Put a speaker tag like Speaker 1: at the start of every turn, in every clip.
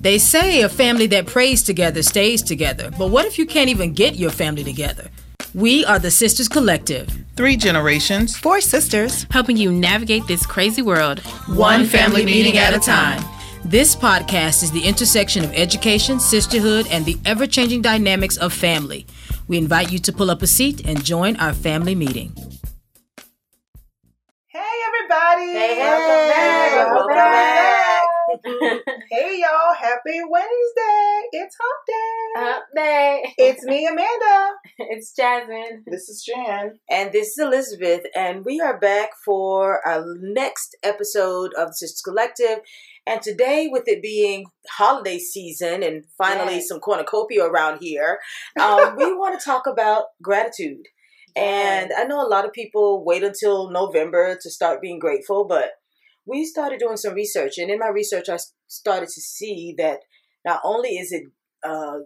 Speaker 1: They say a family that prays together stays together, but what if you can't even get your family together? We are the Sisters Collective.
Speaker 2: Three generations,
Speaker 3: four sisters,
Speaker 4: helping you navigate this crazy world,
Speaker 1: one family meeting at a time. This podcast is the intersection of education, sisterhood, and the ever changing dynamics of family. We invite you to pull up a seat and join our family meeting.
Speaker 3: Hey, everybody!
Speaker 5: Hey, hey, welcome back! Welcome, back!
Speaker 3: hey y'all, happy Wednesday. It's hump day.
Speaker 5: Hump day.
Speaker 3: It's me, Amanda.
Speaker 5: it's Jasmine.
Speaker 2: This is Jan.
Speaker 6: And this is Elizabeth. And we are back for our next episode of the Sisters Collective. And today, with it being holiday season and finally yes. some cornucopia around here, um, we want to talk about gratitude. And I know a lot of people wait until November to start being grateful, but we started doing some research, and in my research, I started to see that not only is it uh,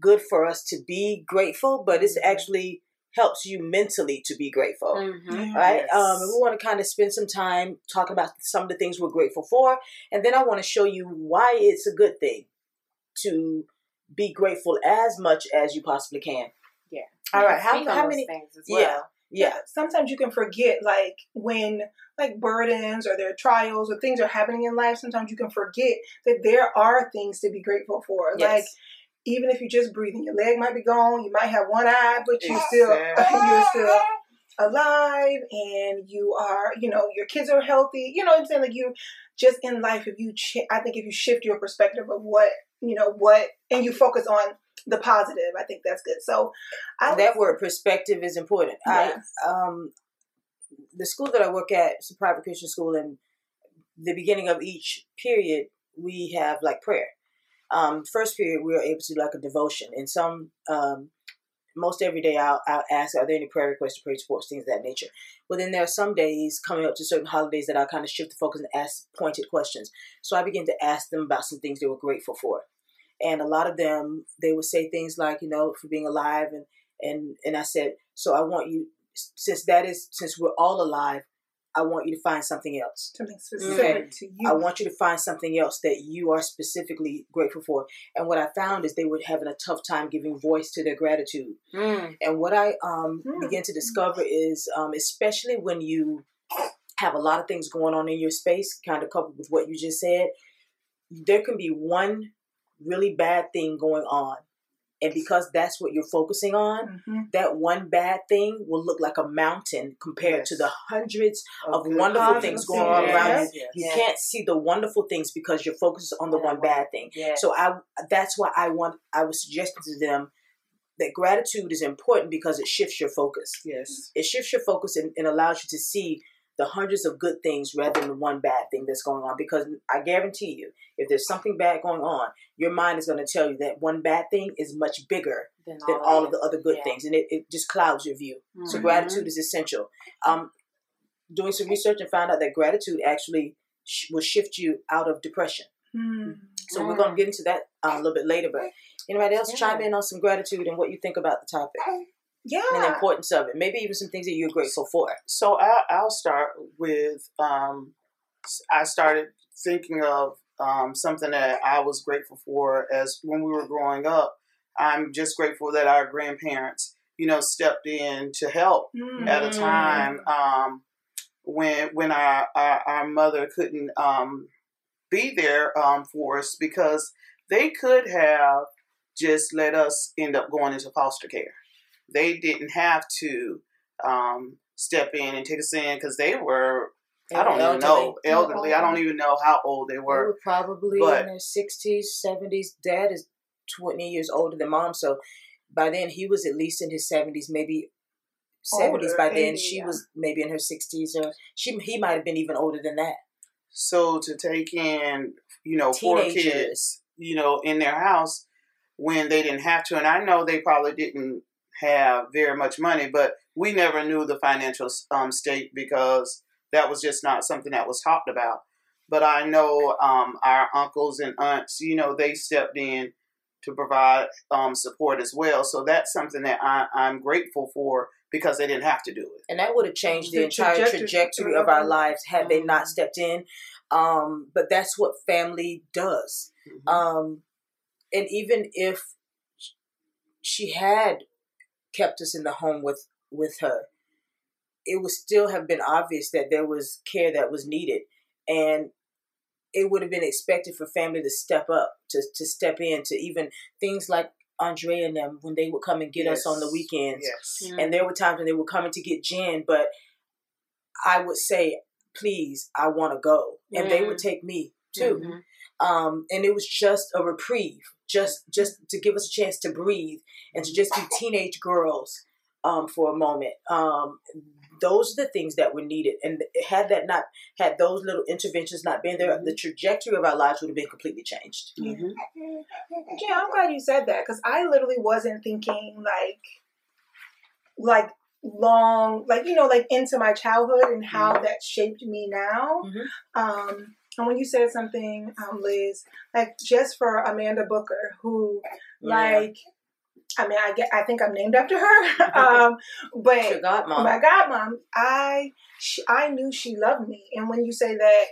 Speaker 6: good for us to be grateful, but it mm-hmm. actually helps you mentally to be grateful, mm-hmm. right? Yes. Um, and we want to kind of spend some time talking about some of the things we're grateful for, and then I want to show you why it's a good thing to be grateful as much as you possibly can.
Speaker 5: Yeah.
Speaker 6: All right. How, how many
Speaker 5: things as well?
Speaker 6: Yeah. Yeah.
Speaker 3: Sometimes you can forget, like when like burdens or their trials or things are happening in life. Sometimes you can forget that there are things to be grateful for. Yes. Like even if you're just breathing, your leg might be gone. You might have one eye, but you're still you're still alive, and you are you know your kids are healthy. You know what I'm saying? Like you just in life, if you ch- I think if you shift your perspective of what you know what and you focus on the positive. I think that's good. So
Speaker 6: I that word perspective is important. Yeah. I um the school that I work at, it's a private Christian school, and the beginning of each period we have like prayer. Um, first period we are able to do like a devotion, and some um, most every day I'll, I'll ask, are there any prayer requests, prayer reports, things of that nature. But then there are some days coming up to certain holidays that I kind of shift the focus and ask pointed questions. So I begin to ask them about some things they were grateful for and a lot of them they would say things like you know for being alive and and and i said so i want you since that is since we're all alive i want you to find something else
Speaker 3: something specific okay? to you
Speaker 6: i want you to find something else that you are specifically grateful for and what i found is they were having a tough time giving voice to their gratitude mm. and what i um, mm. began to discover is um, especially when you have a lot of things going on in your space kind of coupled with what you just said there can be one really bad thing going on. And because that's what you're focusing on, mm-hmm. that one bad thing will look like a mountain compared yes. to the hundreds of wonderful things going on yes. around you. Yes. You can't see the wonderful things because you're focused on the one bad thing. So I that's why I want I was suggesting to them that gratitude is important because it shifts your focus.
Speaker 2: Yes.
Speaker 6: It shifts your focus and, and allows you to see the hundreds of good things rather than one bad thing that's going on. Because I guarantee you, if there's something bad going on, your mind is going to tell you that one bad thing is much bigger than, than all, all of the other good yeah. things, and it, it just clouds your view. Mm-hmm. So gratitude is essential. Um, doing some research and found out that gratitude actually sh- will shift you out of depression. Mm-hmm. So we're going to get into that uh, a little bit later. But anybody else yeah. chime in on some gratitude and what you think about the topic?
Speaker 3: Yeah
Speaker 6: and the importance of it maybe even some things that you're grateful for.
Speaker 2: So i'll, I'll start with um, i started thinking of um, something that i was grateful for as when we were growing up. I'm just grateful that our grandparents you know stepped in to help mm. at a time um, when when our, our, our mother couldn't um, be there um, for us because they could have just let us end up going into foster care they didn't have to um, step in and take us in because they were I don't even know elderly. I don't even know how old they were.
Speaker 6: They were probably but, in their sixties, seventies. Dad is twenty years older than mom, so by then he was at least in his seventies, maybe seventies. By then 80, she yeah. was maybe in her sixties, or she he might have been even older than that.
Speaker 2: So to take in, you know, Teenagers. four kids, you know, in their house when they didn't have to, and I know they probably didn't have very much money, but we never knew the financial um, state because that was just not something that was talked about. But I know um, our uncles and aunts, you know, they stepped in to provide um, support as well. So that's something that I, I'm grateful for because they didn't have to do it.
Speaker 6: And that would have changed the, the entire trajectory, trajectory of our lives had they not stepped in. Um, but that's what family does.
Speaker 2: Mhm.
Speaker 6: Um, and even if she had kept us in the home with with her, it would still have been obvious that there was care that was needed, and it would have been expected for family to step up, to to step in, to even things like Andrea and them when they would come and get us on the
Speaker 2: Yes.
Speaker 6: weekends.
Speaker 2: Yes.
Speaker 6: And there were times when they were coming to get Jen, but I would say, "Please, I want to go," and they would take me too.
Speaker 5: Mhm.
Speaker 6: Um, and it was just a reprieve, just just to give us a chance to breathe and to just be teenage girls um, for a moment. Um, those are the things that were needed, and had that not had those little interventions not been there, the trajectory of our lives would have been completely changed.
Speaker 2: Mhm.
Speaker 3: Yeah, I'm glad you said that because I literally wasn't thinking like, like long, like you know, like into my childhood and how that shaped me now.
Speaker 6: Mhm.
Speaker 3: Um, and when you said something, um, Liz, like just for Amanda Booker, who
Speaker 6: Yeah.
Speaker 3: like, I mean, I get, I think I'm named after her, um, but
Speaker 6: Your godmom.
Speaker 3: my godmom, I she, I knew she loved me, and when you say that,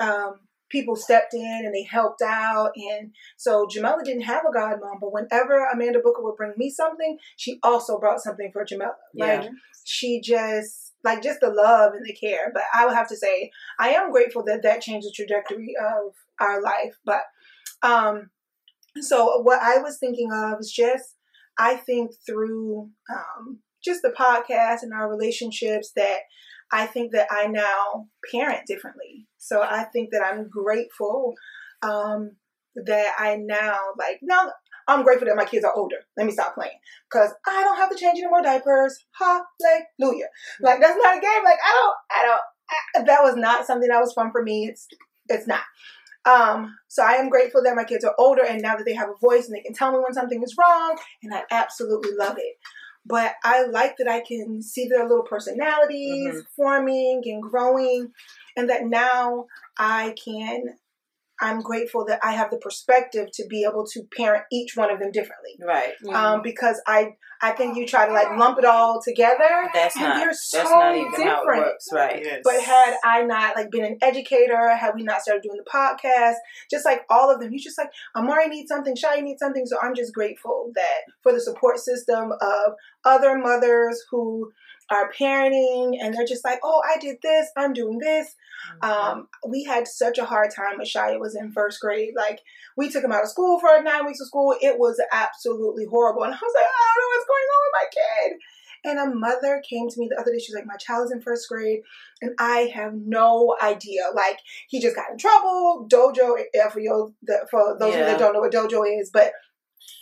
Speaker 3: um, people stepped in and they helped out, and so Jamela didn't have a godmom, but whenever Amanda Booker would bring me something, she also brought something for Jamela.
Speaker 6: Yeah.
Speaker 3: Like she just like just the love and the care. But I would have to say I am grateful that that changed the trajectory of our life. But um, so what I was thinking of is just I think through um, just the podcast and our relationships that I think that I now parent differently. So I think that I'm grateful um, that I now like now I'm grateful that my kids are older. Let me stop playing because I don't have to change any more diapers. Hallelujah! Like that's not a game. Like I don't, I don't. I, that was not something that was fun for me. It's it's not. Um, so I am grateful that my kids are older and now that they have a voice and they can tell me when something is wrong, and I absolutely love it. But I like that I can see their little personalities
Speaker 6: Mhm.
Speaker 3: forming and growing, and that now I can. I'm grateful that I have the perspective to be able to parent each one of them differently.
Speaker 6: Right.
Speaker 3: Um, because I I think you try to like lump it all together,
Speaker 6: That's
Speaker 3: and
Speaker 6: not.
Speaker 3: they're
Speaker 6: That's
Speaker 3: so
Speaker 6: not even how it
Speaker 3: different.
Speaker 6: works. Right.
Speaker 2: Yes.
Speaker 3: But had I not like been an educator, had we not started doing the podcast, just like all of them, you just like Amari needs something, Shai needs something. So I'm just grateful that for the support system of other mothers who are parenting and they're just like, oh, I did this, I'm doing this. Um, we had such a hard time when Shia was in first grade. Like we took him out of school for nine weeks of school. It was absolutely horrible. And I was like, I don't know what's going on with my kid. And a mother came to me the other day. She's like, My child is in first grade, and I have no idea. Like, he just got in trouble. Dojo, for, you, for those of you that don't know what dojo is, but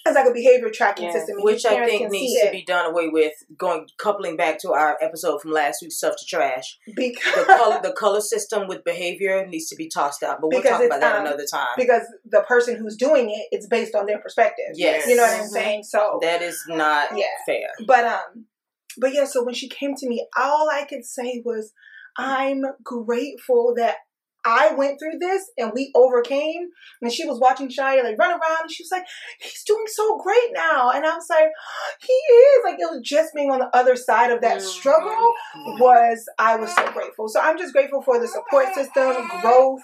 Speaker 3: it's like a behavior tracking
Speaker 5: Yeah.
Speaker 3: system.
Speaker 6: Which I think needs to
Speaker 3: it
Speaker 6: be done away with. Going coupling back to our episode from last week, stuff to trash. The
Speaker 3: because,
Speaker 6: color, the color system with behavior needs to be tossed out. But we'll talk about that
Speaker 3: um,
Speaker 6: another time.
Speaker 3: because the person who's doing it, it's based on their perspective.
Speaker 6: Yes.
Speaker 3: You know what I'm
Speaker 5: Mhm.
Speaker 3: saying? So,
Speaker 6: That is not
Speaker 3: Yeah.
Speaker 6: fair.
Speaker 3: But um, but yeah. So when she came to me, all I could say was, "I'm grateful that I went through this and we overcame." And she was watching Shia like run around, and she was like, "He's doing so great now." And I was like, "He is." Like it was just being on the other side of that
Speaker 5: Mhm.
Speaker 3: struggle was I was so grateful. So I'm just grateful for the support system, growth,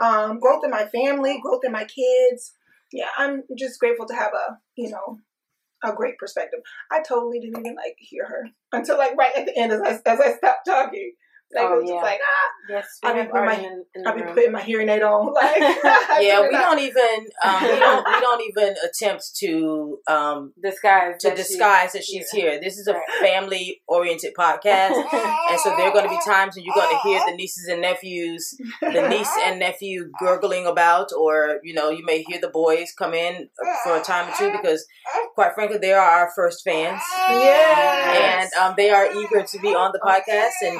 Speaker 3: um, growth in my family, growth in my kids. Yeah, I'm just grateful to have a you know a great perspective. I totally didn't even like hear her until like right at the end as I as I stopped talking. Like
Speaker 5: Oh,
Speaker 3: it was just
Speaker 5: yeah.
Speaker 3: like ah,
Speaker 5: Yes,
Speaker 3: I
Speaker 5: we
Speaker 3: be
Speaker 5: have
Speaker 3: putting my-
Speaker 5: in, in
Speaker 3: I'll be
Speaker 5: room.
Speaker 3: putting my hearing aid on. Like
Speaker 6: Yeah, we
Speaker 3: turn
Speaker 6: don't even um, we don't we don't even attempt to um,
Speaker 5: disguise
Speaker 6: to
Speaker 5: that she-
Speaker 6: disguise that she's here. This is a
Speaker 5: Right.
Speaker 6: family oriented podcast, and so there are going to be times when you're going to hear the nieces and nephews, the niece and nephew gurgling about, or you know, you may hear the boys come in for a time or two because, quite frankly, they are our first fans,
Speaker 3: Yes.
Speaker 6: and um, they are eager to be on the podcast, and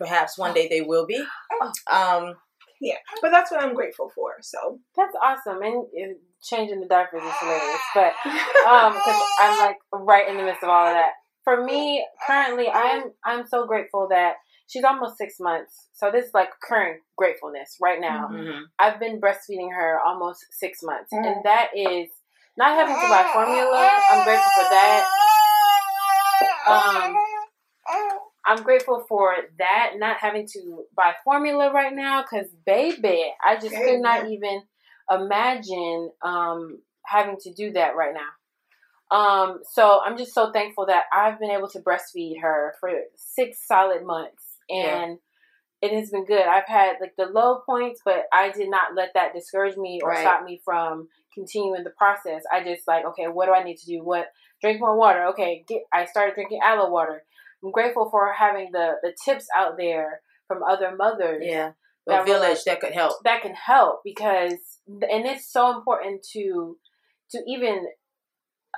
Speaker 6: perhaps one day they will be. Um,
Speaker 3: yeah, but that's what I'm grateful for. So
Speaker 5: That's awesome, and uh, changing the diapers is hilarious. But um, because I'm like right in the midst of all of that. For me, currently, I'm I'm so grateful that she's almost six months. So this is like current gratefulness right now.
Speaker 6: mhm.
Speaker 5: I've been breastfeeding her almost six months,
Speaker 3: Mm.
Speaker 5: and that is not having to buy formula. I'm grateful for that. Um, I'm grateful for that, not having to buy formula right now, because baby, I just could not even imagine um, having to do that right now. Um, so I'm just so thankful that I've been able to breastfeed her for six solid months, and yeah. it has been good. I've had like the low points, but I did not let that discourage me or right. stop me from continuing the process. I just like, okay, what do I need to do? What drink more water? Okay, get. I started drinking aloe water. I'm grateful for having the the tips out there from other mothers.
Speaker 6: Yeah, a village that could help.
Speaker 5: That can help because, and it's so important to to even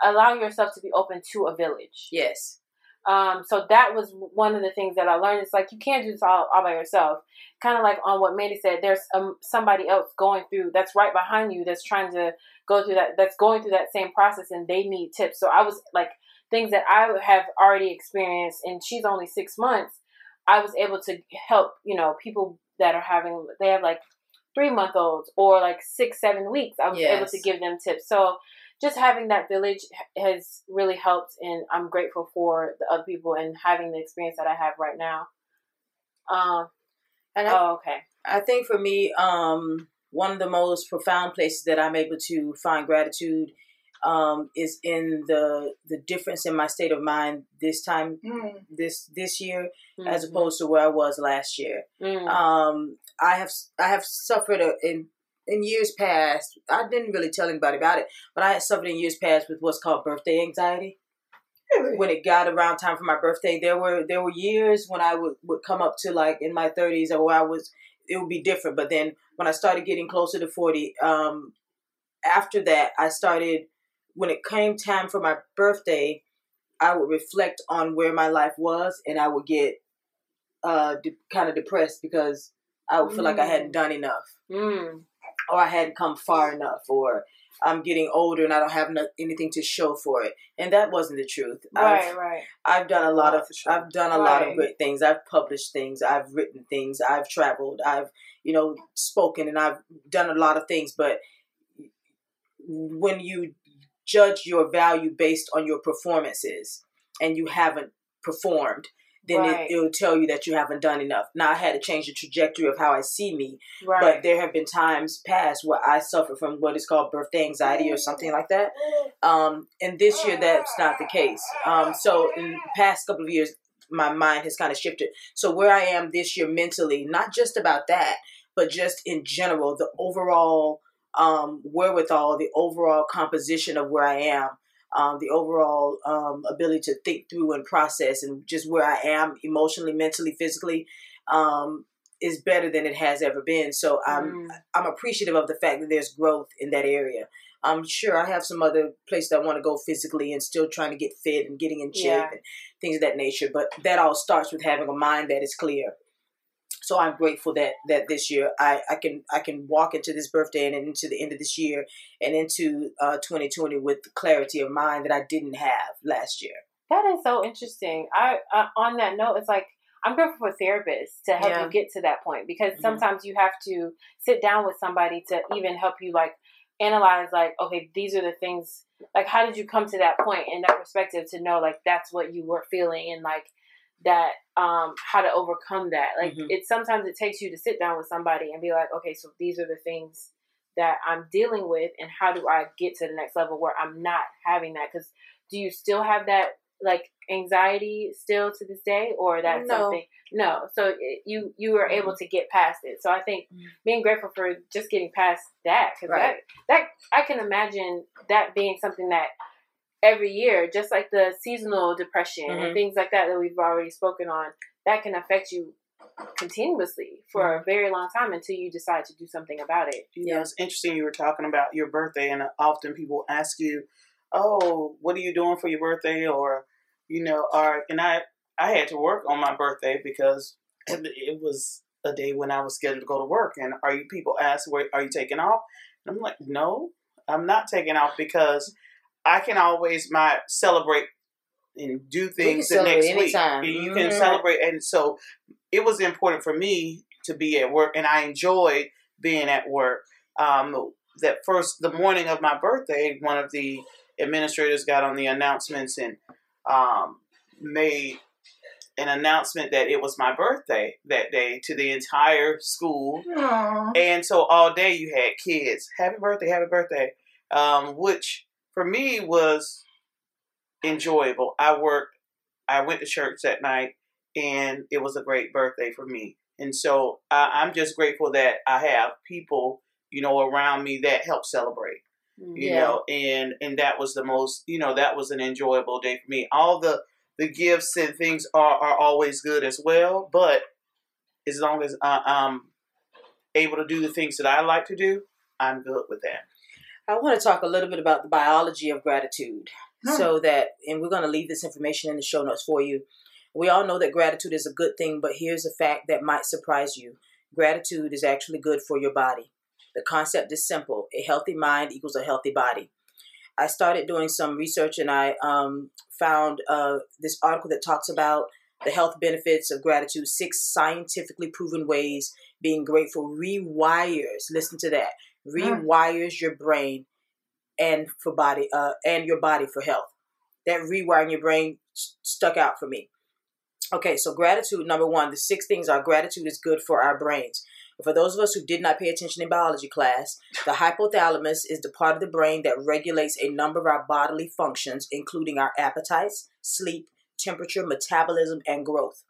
Speaker 5: allow yourself to be open to a village.
Speaker 6: Yes.
Speaker 5: Um, so that was one of the things that I learned. It's like you can't do this all, all by yourself. Kind of like on what Mandy said. There's um, somebody else going through that's right behind you that's trying to go through that. That's going through that same process, and they need tips. So I was like things that I have already experienced, and she's only six months. I was able to help you know people that are having they have like three month olds or like six seven weeks. I was yes. able to give them tips. So just having that village has really helped, and I'm grateful for the other people and having the experience that I have right now. Um, and I, oh, okay.
Speaker 6: I think for me, um, one of the most profound places that I'm able to find gratitude um, is in the the difference in my state of mind this time mm. this this year mm-hmm. as opposed to where I was last year. Mm. Um, I have I have suffered a, in in years past, I didn't really tell anybody about it, but I had suffered in years past with what's called birthday anxiety. Really? When it got around time for my birthday, there were there were years when I would, would come up to like in my thirties where I was it would be different. But then when I started getting closer to forty, um, after that I started when it came time for my birthday, I would reflect on where my life was and I would get uh, de- kind of depressed because I would feel mm. like I hadn't mm. done enough. Mm or I hadn't come far enough, or I'm getting older and I don't have no, anything to show for it. And that wasn't the truth.
Speaker 5: Right,
Speaker 6: I've,
Speaker 5: right.
Speaker 6: I've done a lot of I've done a right. lot of great things. I've published things. I've written things. I've traveled. I've you know spoken, and I've done a lot of things. But when you judge your value based on your performances and you haven't performed then right. it, will tell you that you haven't done enough. Now I had to change the trajectory of how I see me, right. but there have been times past where I suffer from what is called birthday anxiety or something like that. Um, and this year that's not the case. Um, so in the past couple of years, my mind has kind of shifted. So where I am this year mentally, not just about that, but just in general, the overall um, wherewithal, the overall composition of where I am um, the overall um, ability to think through and process and just where I am emotionally, mentally, physically um, is better than it has ever been. So I'm mm. I'm appreciative of the fact that there's growth in that area. I'm sure I have some other places I want to go physically and still trying to get fit and getting in shape yeah. and things of that nature. But that all starts with having a mind that is clear so I'm grateful that that this year I, I can I can walk into this birthday and into the end of this year and into uh, 2020 with clarity of mind that I didn't have last year.
Speaker 5: That is so interesting. I uh, on that note, it's like I'm grateful for therapists to help yeah. you get to that point because mm-hmm. sometimes you have to sit down with somebody to even help you like analyze like okay these are the things like how did you come to that point in that perspective to know like that's what you were feeling and like that um how to overcome that like mm-hmm. it sometimes it takes you to sit down with somebody and be like okay so these are the things that i'm dealing with and how do i get to the next level where i'm not having that because do you still have that like anxiety still to this day or that's no. something no so it, you you were able mm-hmm. to get past it so i think mm-hmm. being grateful for just getting past that because right. that that i can imagine that being something that every year, just like the seasonal depression mm-hmm. and things like that that we've already spoken on, that can affect you continuously for mm-hmm. a very long time until you decide to do something about it.
Speaker 2: Yeah, it's interesting you were talking about your birthday, and often people ask you, "Oh, what are you doing for your birthday?" Or, you know, or and I I had to work on my birthday because it was a day when I was scheduled to go to work. And are you people ask, "Where are you taking off?" And I'm like, "No, I'm not taking off because." I can always my celebrate and do things the next anytime. week. You mm-hmm. can celebrate, and so it was important for me to be at work, and I enjoyed being at work. Um, that first, the morning of my birthday, one of the administrators got on the announcements and um, made an announcement that it was my birthday that day to the entire school.
Speaker 3: Aww.
Speaker 2: And so all day you had kids, happy birthday, happy birthday, um, which for me was enjoyable. I worked, I went to church that night, and it was a great birthday for me. And so I, I'm just grateful that I have people, you know, around me that help celebrate mm, you
Speaker 6: Yeah.
Speaker 2: know and and that was the most you know that was an enjoyable day for me all the the gifts and things are are always good as well but as long as I, i'm able to do the things that i like to do i'm good with that
Speaker 6: I want to talk a little bit about the biology of gratitude
Speaker 3: Hmm.
Speaker 6: so that, and we're going to leave this information in the show notes for you. We all know that gratitude is a good thing, but here's a fact that might surprise you gratitude is actually good for your body. The concept is simple a healthy mind equals a healthy body. I started doing some research and I um, found uh, this article that talks about the health benefits of gratitude six scientifically proven ways being grateful rewires listen to that rewires your brain and for body uh, and your body for health. That rewiring your brain s- stuck out for me. Okay so gratitude number one the six things are gratitude is good for our brains. For those of us who did not pay attention in biology class the hypothalamus is the part of the brain that regulates a number of our bodily functions including our appetites sleep temperature metabolism and growth.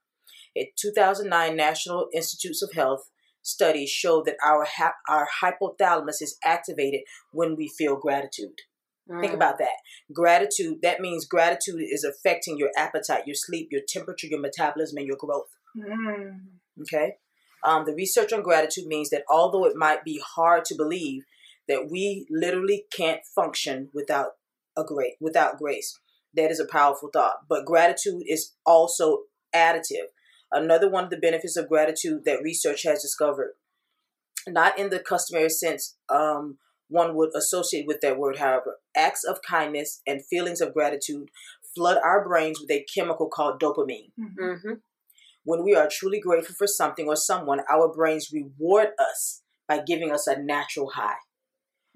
Speaker 6: A 2009 national institutes of health studies show that our ha- our hypothalamus is activated when we feel gratitude Think about that. Gratitude, that means gratitude is affecting your appetite, your sleep, your temperature, your metabolism, and your growth.
Speaker 3: Mm.
Speaker 6: Okay? Um, the research on gratitude means that although it might be hard to believe that we literally can't function without a great without grace. That is a powerful thought. But gratitude is also additive. Another one of the benefits of gratitude that research has discovered, not in the customary sense um, one would associate with that word, however, acts of kindness and feelings of gratitude flood our brains with a chemical called dopamine.
Speaker 5: Mm-hmm.
Speaker 6: When we are truly grateful for something or someone, our brains reward us by giving us a natural high.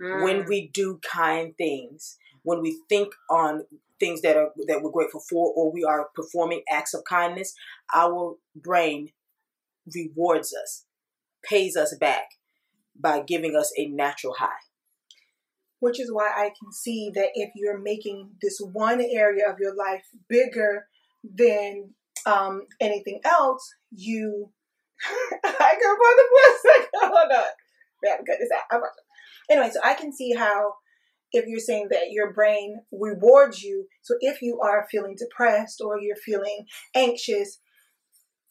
Speaker 5: Mm.
Speaker 6: When we do kind things, when we think on things that are that we're grateful for, or we are performing acts of kindness, our brain rewards us, pays us back by giving us a natural high.
Speaker 3: Which is why I can see that if you're making this one area of your life bigger than um, anything else, you. I can put the second. Hold on. To cut this out. Anyway, so I can see how if you're saying that your brain rewards you, so if you are feeling depressed or you're feeling anxious,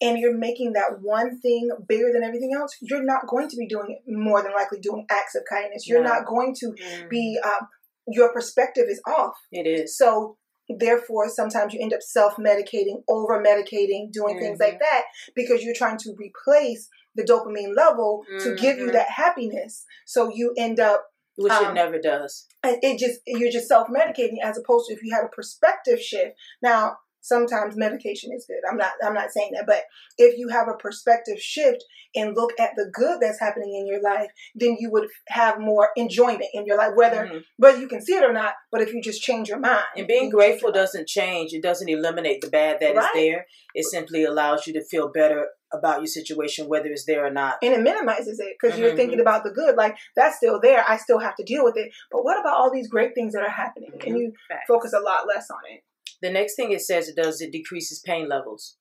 Speaker 3: and you're making that one thing bigger than everything else, you're not going to be doing more than likely doing acts of kindness. You're
Speaker 6: No.
Speaker 3: not going to
Speaker 5: Mm.
Speaker 3: be um, your perspective is off.
Speaker 6: It is.
Speaker 3: So therefore, sometimes you end up self-medicating, over-medicating, doing things like that because you're trying to replace the dopamine level to give you
Speaker 5: Mhm.
Speaker 3: that happiness. So you end up
Speaker 6: Which it
Speaker 3: Um,
Speaker 6: never does.
Speaker 3: and it just you're just self-medicating as opposed to if you had a perspective shift. Now, sometimes medication is good. I'm not I'm not saying that, but if you have a perspective shift and look at the good that's happening in your life, then you would have more enjoyment in your life, whether
Speaker 6: Mhm.
Speaker 3: whether you can see it or not. But if you just change your mind,
Speaker 6: And being grateful doesn't change. It doesn't eliminate the bad that is
Speaker 3: Right.
Speaker 6: there. It simply allows you to feel better about your situation, whether it's there or not.
Speaker 3: and it minimizes it because you're
Speaker 6: Mhm.
Speaker 3: thinking about the good. Like that's still there. I still have to deal with it. But what about all these great things that are happening? And
Speaker 6: Mhm.
Speaker 3: you focus a lot less on it.
Speaker 6: The next thing it says it does, it decreases pain levels.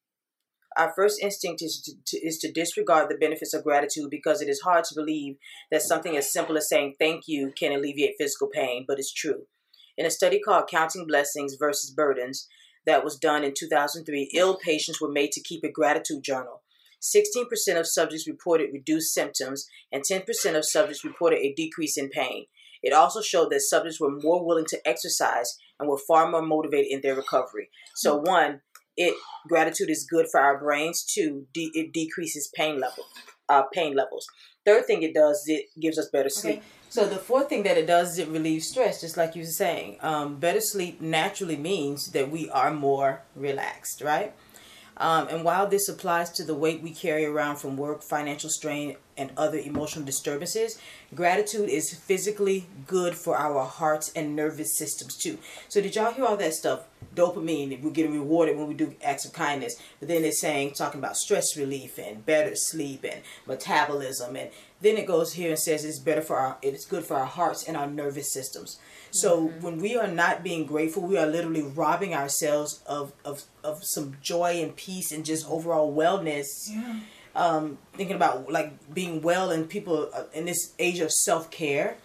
Speaker 6: Our first instinct is to, to, is to disregard the benefits of gratitude because it is hard to believe that something as simple as saying thank you can alleviate physical pain, but it's true. In a study called Counting Blessings versus Burdens that was done in 2003, ill patients were made to keep a gratitude journal. 16% of subjects reported reduced symptoms, and 10% of subjects reported a decrease in pain. It also showed that subjects were more willing to exercise and were far more motivated in their recovery. So, one, it gratitude is good for our brains. Two, de- it decreases pain level, uh, pain levels. Third thing it does is it gives us better sleep. So the fourth thing that it does is it relieves stress, just like you were saying. Um, better sleep naturally means that we are more relaxed, right? Um, and while this applies to the weight we carry around from work, financial strain, and other emotional disturbances. Gratitude is physically good for our hearts and nervous systems too. So did y'all hear all that stuff? Dopamine, we're getting rewarded when we do acts of kindness. But then it's saying talking about stress relief and better sleep and metabolism and then it goes here and says it's better for our it's good for our hearts and our nervous systems. So mm-hmm. when we are not being grateful, we are literally robbing ourselves of of, of some joy and peace and just overall wellness. Yeah um, thinking about like being well and people uh, in this age of self care,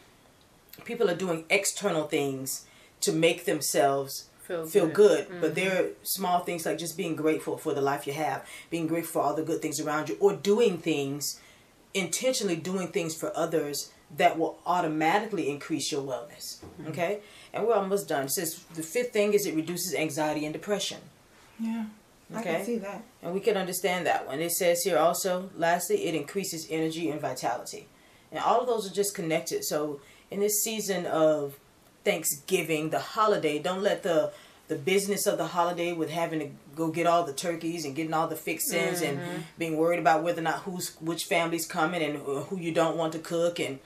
Speaker 6: people are doing external things to make themselves feel, feel good. good. Mm-hmm. But there are small things like just being grateful for the life you have, being grateful for all the good things around you, or doing things intentionally doing things for others that will automatically increase your wellness. Mm-hmm. Okay, and we're almost done. It says the fifth thing is it reduces anxiety and depression.
Speaker 3: Yeah. Okay. I can see that.
Speaker 6: And we can understand that one. It says here also, lastly, it increases energy and vitality. And all of those are just connected. So in this season of Thanksgiving, the holiday, don't let the the business of the holiday with having to go get all the turkeys and getting all the fixings mm-hmm. and being worried about whether or not who's which family's coming and who you don't want to cook and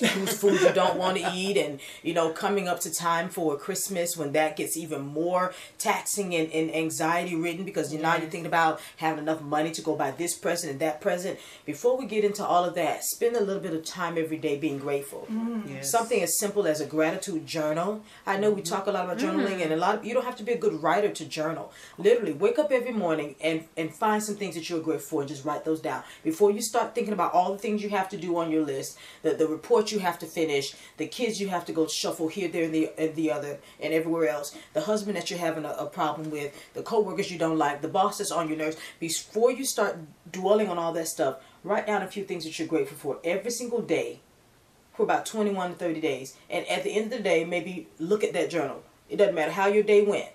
Speaker 6: whose food you don't want to eat and you know coming up to time for christmas when that gets even more taxing and, and anxiety ridden because you know you're thinking about having enough money to go buy this present and that present before we get into all of that spend a little bit of time every day being grateful mm. yes. something as simple as a gratitude journal i know we mm-hmm. talk a lot about journaling mm. and a lot of you don't have to be a good writer to journal literally wake up every morning and and find some things that you're grateful for and just write those down before you start thinking about all the things you have to do on your list the, the report you have to finish, the kids you have to go shuffle here, there, and the, and the other, and everywhere else, the husband that you're having a, a problem with, the coworkers you don't like, the boss that's on your nerves. Before you start dwelling on all that stuff, write down a few things that you're grateful for every single day for about 21 to 30 days. And at the end of the day, maybe look at that journal. It doesn't matter how your day went.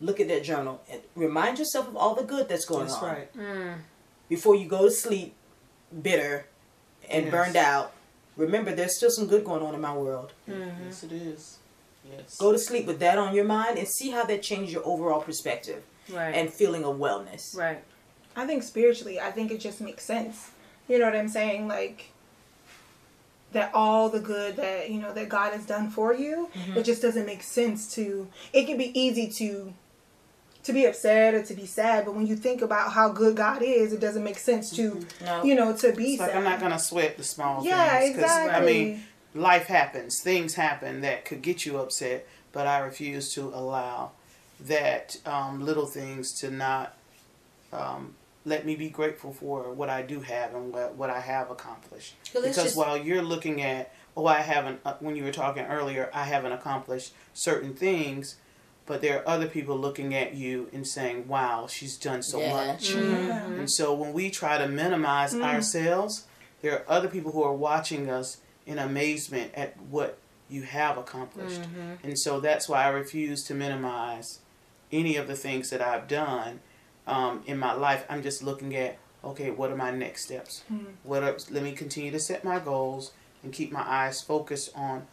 Speaker 6: Look at that journal and remind yourself of all the good that's going
Speaker 2: that's
Speaker 6: on.
Speaker 2: That's right. Mm.
Speaker 6: Before you go to sleep bitter and yes. burned out remember there's still some good going on in my world.
Speaker 2: Mm-hmm. Yes, it is. Yes.
Speaker 6: Go to sleep with that on your mind and see how that changes your overall perspective right. and feeling of wellness.
Speaker 5: Right.
Speaker 3: I think spiritually, I think it just makes sense. You know what I'm saying? Like that all the good that you know that God has done for you, mm-hmm. it just doesn't make sense to. It can be easy to to be upset or to be sad, but when you think about how good God is, it doesn't make sense to, mm-hmm. no. you know, to be
Speaker 2: it's
Speaker 3: sad.
Speaker 2: Like I'm not gonna sweat the small
Speaker 3: yeah,
Speaker 2: things.
Speaker 3: exactly. I
Speaker 2: mean, life happens, things happen that could get you upset, but I refuse to allow that um, little things to not um, let me be grateful for what I do have and what, what I have accomplished. because just... while you're looking at, oh, I haven't, uh, when you were talking earlier, I haven't accomplished certain things but there are other people looking at you and saying, "Wow, she's done so yeah. much." Mm-hmm. And so when we try to minimize mm. ourselves, there are other people who are watching us in amazement at what you have accomplished. Mm-hmm. And so that's why I refuse to minimize any of the things that I've done um, in my life. I'm just looking at, okay, what are my next steps? Mm. What are, let me continue to set my goals and keep my eyes focused on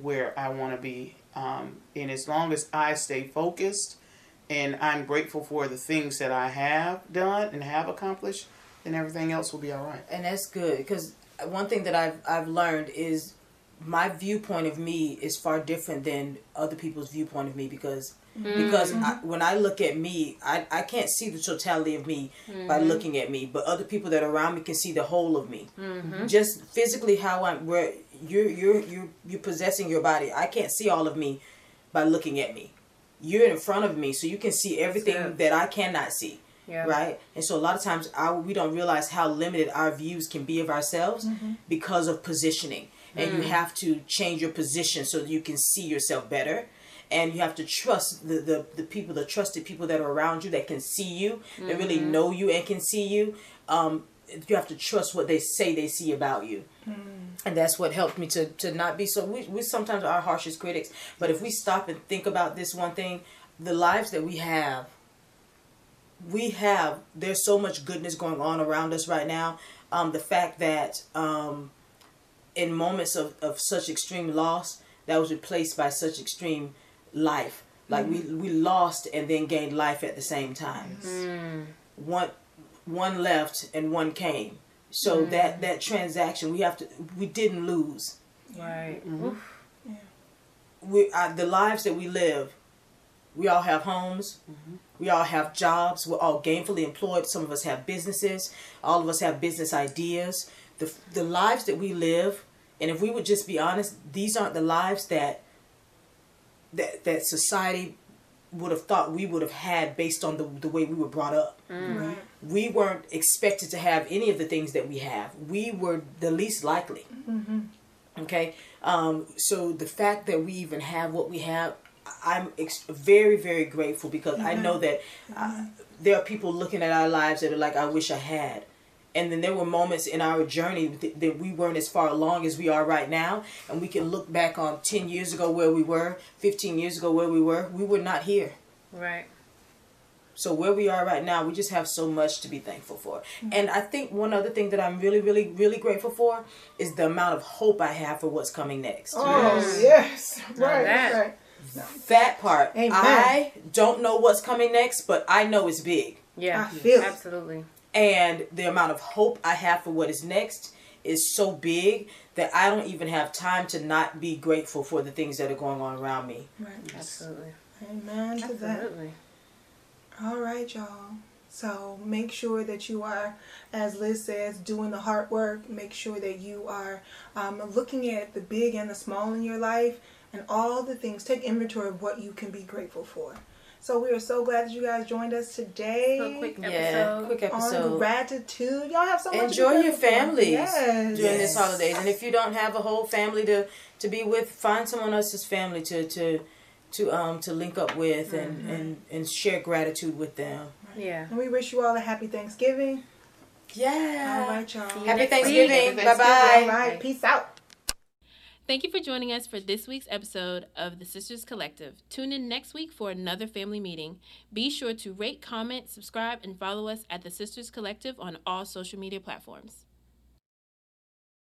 Speaker 2: where I want to be um, and as long as I stay focused and I'm grateful for the things that I have done and have accomplished, then everything else will be all right.
Speaker 6: And that's good because one thing that I've I've learned is my viewpoint of me is far different than other people's viewpoint of me because mm-hmm. because I, when I look at me, I, I can't see the totality of me mm-hmm. by looking at me, but other people that are around me can see the whole of me. Mm-hmm. Just physically how I'm where you're you're you're you're possessing your body. I can't see all of me by looking at me. You're in front of me, so you can see everything that I cannot see. Yeah. Right, and so a lot of times our, we don't realize how limited our views can be of ourselves mm-hmm. because of positioning, and mm. you have to change your position so that you can see yourself better and you have to trust the, the, the people, the trusted people that are around you that can see you, mm-hmm. that really mm-hmm. know you and can see you. Um, you have to trust what they say they see about you. Mm. And that's what helped me to, to not be so. We, we sometimes are our harshest critics. But if we stop and think about this one thing, the lives that we have, we have, there's so much goodness going on around us right now. Um, the fact that um, in moments of, of such extreme loss, that was replaced by such extreme life. Like mm-hmm. we, we lost and then gained life at the same time. Mm. One one left and one came. So mm. that that transaction, we have to we didn't lose.
Speaker 5: Right.
Speaker 6: Mm-hmm. Yeah. We uh, the lives that we live. We all have homes. Mm-hmm. We all have jobs. We're all gainfully employed. Some of us have businesses. All of us have business ideas. The the lives that we live, and if we would just be honest, these aren't the lives that that that society would have thought we would have had based on the, the way we were brought up. Mm. Right. We weren't expected to have any of the things that we have. We were the least likely. Mm-hmm. Okay? Um, so the fact that we even have what we have, I'm ex- very, very grateful because mm-hmm. I know that uh, there are people looking at our lives that are like, I wish I had and then there were moments in our journey that we weren't as far along as we are right now and we can look back on 10 years ago where we were 15 years ago where we were we were not here
Speaker 5: right
Speaker 6: so where we are right now we just have so much to be thankful for mm-hmm. and i think one other thing that i'm really really really grateful for is the amount of hope i have for what's coming next
Speaker 3: oh yes, yes. right
Speaker 6: that. right that part Amen. i don't know what's coming next but i know it's big
Speaker 5: yeah i feel absolutely
Speaker 6: and the amount of hope I have for what is next is so big that I don't even have time to not be grateful for the things that are going on around me.
Speaker 5: Right. Absolutely.
Speaker 3: Amen to Absolutely. that. All right, y'all. So make sure that you are, as Liz says, doing the hard work. Make sure that you are um, looking at the big and the small in your life and all the things. Take inventory of what you can be grateful for. So we are so glad that you guys joined us today.
Speaker 5: So quick episode. Yeah,
Speaker 6: quick episode.
Speaker 3: On gratitude. Y'all have so much.
Speaker 6: Enjoy your families yes. during yes. this holidays, and if you don't have a whole family to to be with, find someone else's family to to to um to link up with mm-hmm. and and and share gratitude with them.
Speaker 5: Yeah.
Speaker 3: And we wish you all a happy Thanksgiving.
Speaker 6: Yeah.
Speaker 3: All right, y'all.
Speaker 6: Happy Thanksgiving. Bye bye.
Speaker 3: All right. Peace out.
Speaker 4: Thank you for joining us for this week's episode of the Sisters Collective. Tune in next week for another family meeting. Be sure to rate, comment, subscribe, and follow us at the Sisters Collective on all social media platforms.